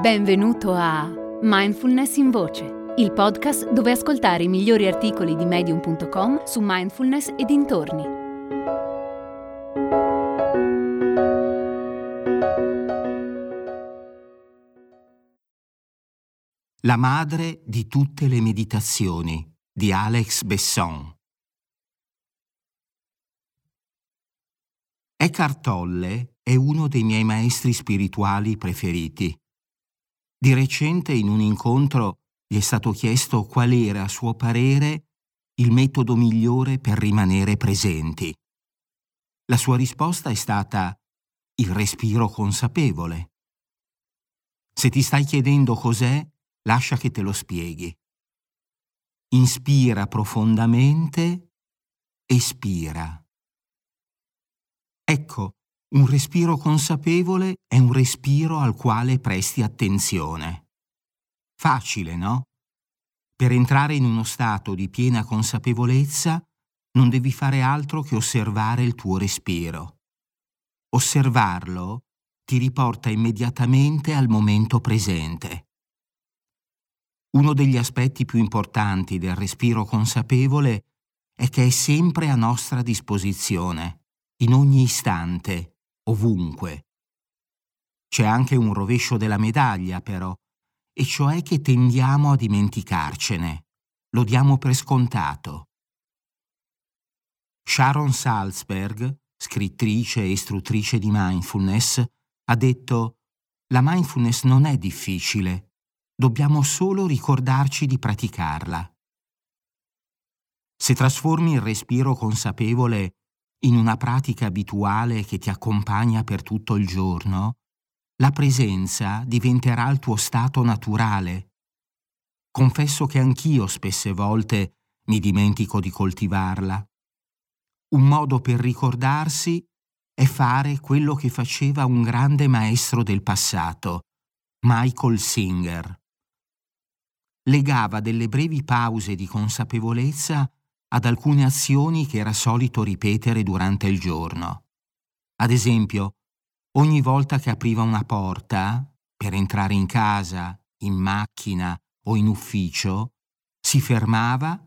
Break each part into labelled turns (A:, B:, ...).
A: Benvenuto a Mindfulness in Voce, il podcast dove ascoltare i migliori articoli di medium.com su mindfulness e dintorni.
B: La madre di tutte le meditazioni di Alex Besson. Eckhart Tolle è uno dei miei maestri spirituali preferiti. Di recente in un incontro gli è stato chiesto qual era, a suo parere, il metodo migliore per rimanere presenti. La sua risposta è stata il respiro consapevole. Se ti stai chiedendo cos'è, lascia che te lo spieghi. Inspira profondamente, espira. Ecco, un respiro consapevole è un respiro al quale presti attenzione. Facile, no? Per entrare in uno stato di piena consapevolezza non devi fare altro che osservare il tuo respiro. Osservarlo ti riporta immediatamente al momento presente. Uno degli aspetti più importanti del respiro consapevole è che è sempre a nostra disposizione, in ogni istante, ovunque. C'è anche un rovescio della medaglia, però, e cioè che tendiamo a dimenticarcene, lo diamo per scontato. Sharon Salzberg, scrittrice e istruttrice di mindfulness, ha detto La mindfulness non è difficile, dobbiamo solo ricordarci di praticarla. Se trasformi il respiro consapevole in una pratica abituale che ti accompagna per tutto il giorno, la presenza diventerà il tuo stato naturale. Confesso che anch'io spesse volte mi dimentico di coltivarla. Un modo per ricordarsi è fare quello che faceva un grande maestro del passato, Michael Singer. Legava delle brevi pause di consapevolezza ad alcune azioni che era solito ripetere durante il giorno. Ad esempio, ogni volta che apriva una porta, per entrare in casa, in macchina o in ufficio, si fermava,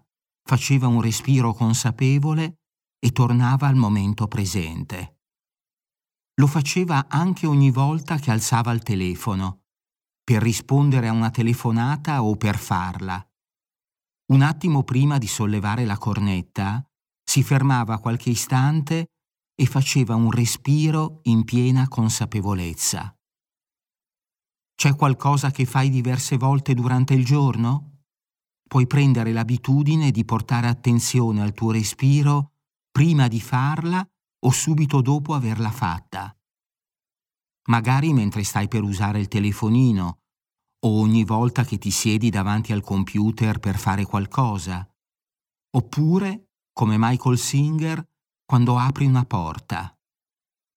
B: faceva un respiro consapevole e tornava al momento presente. Lo faceva anche ogni volta che alzava il telefono, per rispondere a una telefonata o per farla un attimo prima di sollevare la cornetta, si fermava qualche istante e faceva un respiro in piena consapevolezza. C'è qualcosa che fai diverse volte durante il giorno? Puoi prendere l'abitudine di portare attenzione al tuo respiro prima di farla o subito dopo averla fatta. Magari mentre stai per usare il telefonino ogni volta che ti siedi davanti al computer per fare qualcosa, oppure, come Michael Singer, quando apri una porta.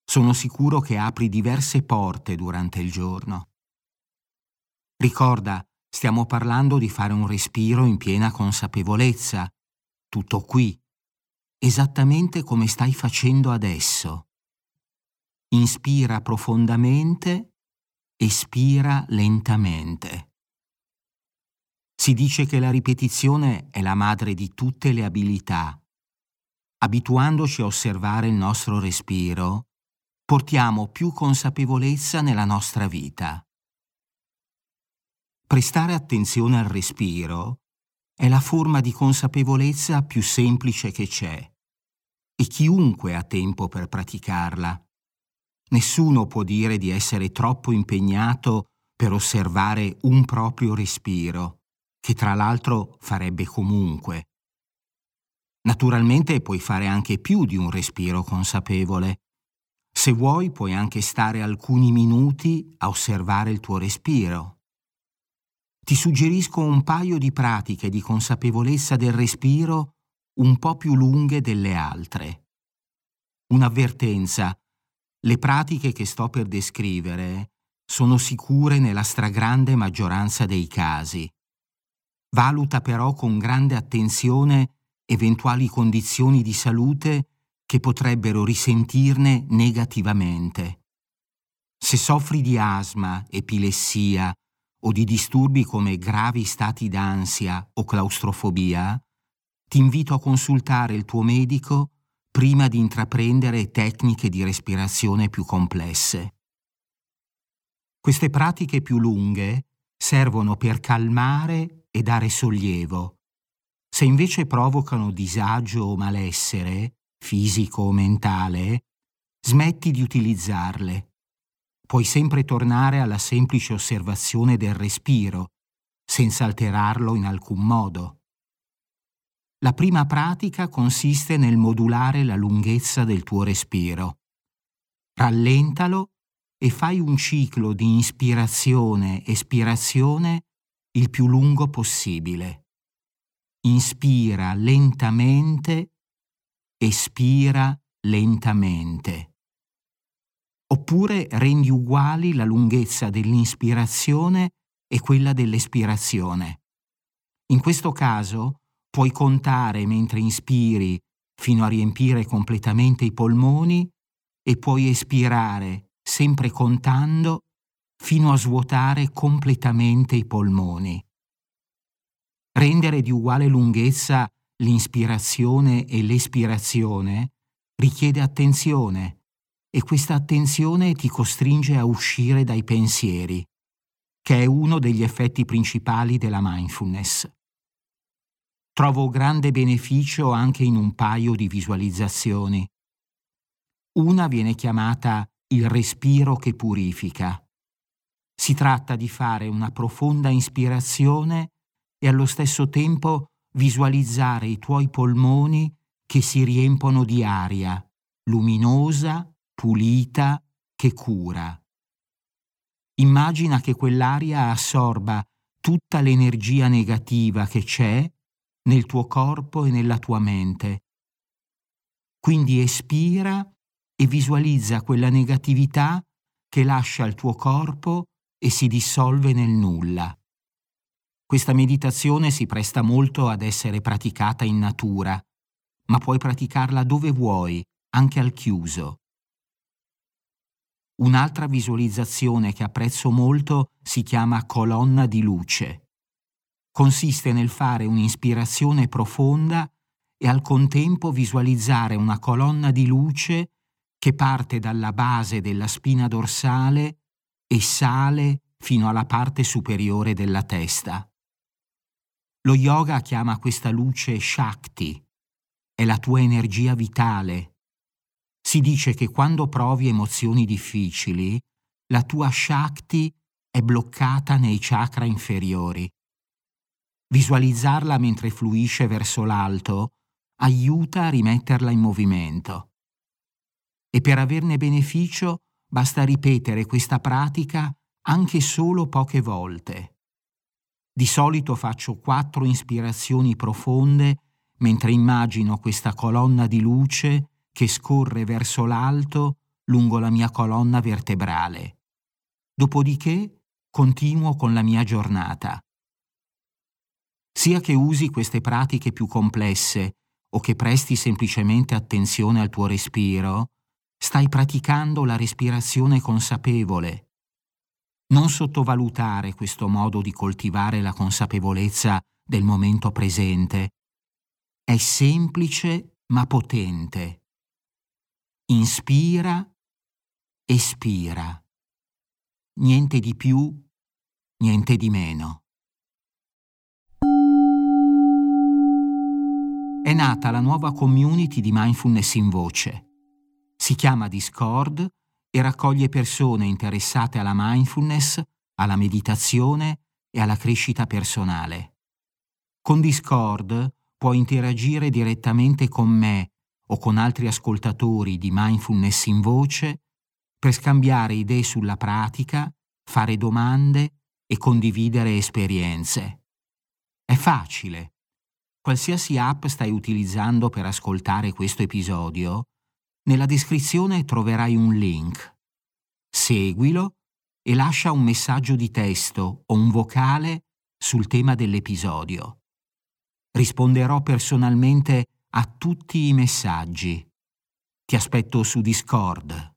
B: Sono sicuro che apri diverse porte durante il giorno. Ricorda, stiamo parlando di fare un respiro in piena consapevolezza, tutto qui, esattamente come stai facendo adesso. Inspira profondamente espira lentamente. Si dice che la ripetizione è la madre di tutte le abilità. Abituandoci a osservare il nostro respiro, portiamo più consapevolezza nella nostra vita. Prestare attenzione al respiro è la forma di consapevolezza più semplice che c'è e chiunque ha tempo per praticarla. Nessuno può dire di essere troppo impegnato per osservare un proprio respiro, che tra l'altro farebbe comunque. Naturalmente puoi fare anche più di un respiro consapevole. Se vuoi puoi anche stare alcuni minuti a osservare il tuo respiro. Ti suggerisco un paio di pratiche di consapevolezza del respiro un po' più lunghe delle altre. Un'avvertenza le pratiche che sto per descrivere sono sicure nella stragrande maggioranza dei casi. Valuta però con grande attenzione eventuali condizioni di salute che potrebbero risentirne negativamente. Se soffri di asma, epilessia o di disturbi come gravi stati d'ansia o claustrofobia, ti invito a consultare il tuo medico prima di intraprendere tecniche di respirazione più complesse. Queste pratiche più lunghe servono per calmare e dare sollievo. Se invece provocano disagio o malessere, fisico o mentale, smetti di utilizzarle. Puoi sempre tornare alla semplice osservazione del respiro, senza alterarlo in alcun modo. La prima pratica consiste nel modulare la lunghezza del tuo respiro. Rallentalo e fai un ciclo di ispirazione-espirazione il più lungo possibile. Inspira lentamente, espira lentamente. Oppure rendi uguali la lunghezza dell'inspirazione e quella dell'espirazione. In questo caso puoi contare mentre inspiri fino a riempire completamente i polmoni e puoi espirare sempre contando fino a svuotare completamente i polmoni. Rendere di uguale lunghezza l'inspirazione e l'espirazione richiede attenzione e questa attenzione ti costringe a uscire dai pensieri, che è uno degli effetti principali della mindfulness. Trovo grande beneficio anche in un paio di visualizzazioni. Una viene chiamata il respiro che purifica. Si tratta di fare una profonda ispirazione e allo stesso tempo visualizzare i tuoi polmoni che si riempono di aria, luminosa, pulita, che cura. Immagina che quell'aria assorba tutta l'energia negativa che c'è nel tuo corpo e nella tua mente. Quindi espira e visualizza quella negatività che lascia il tuo corpo e si dissolve nel nulla. Questa meditazione si presta molto ad essere praticata in natura, ma puoi praticarla dove vuoi, anche al chiuso. Un'altra visualizzazione che apprezzo molto si chiama colonna di luce. Consiste nel fare un'ispirazione profonda e al contempo visualizzare una colonna di luce che parte dalla base della spina dorsale e sale fino alla parte superiore della testa. Lo yoga chiama questa luce Shakti, è la tua energia vitale. Si dice che quando provi emozioni difficili, la tua Shakti è bloccata nei chakra inferiori. Visualizzarla mentre fluisce verso l'alto aiuta a rimetterla in movimento e per averne beneficio basta ripetere questa pratica anche solo poche volte. Di solito faccio quattro ispirazioni profonde mentre immagino questa colonna di luce che scorre verso l'alto lungo la mia colonna vertebrale. Dopodiché continuo con la mia giornata. Sia che usi queste pratiche più complesse o che presti semplicemente attenzione al tuo respiro, Stai praticando la respirazione consapevole. Non sottovalutare questo modo di coltivare la consapevolezza del momento presente. È semplice ma potente. Inspira, espira. Niente di più, niente di meno. È nata la nuova community di mindfulness in voce si chiama Discord e raccoglie persone interessate alla mindfulness, alla meditazione e alla crescita personale. Con Discord puoi interagire direttamente con me o con altri ascoltatori di mindfulness in voce per scambiare idee sulla pratica, fare domande e condividere esperienze. È facile. Qualsiasi app stai utilizzando per ascoltare questo episodio, nella descrizione troverai un link. Seguilo e lascia un messaggio di testo o un vocale sul tema dell'episodio. Risponderò personalmente a tutti i messaggi. Ti aspetto su Discord.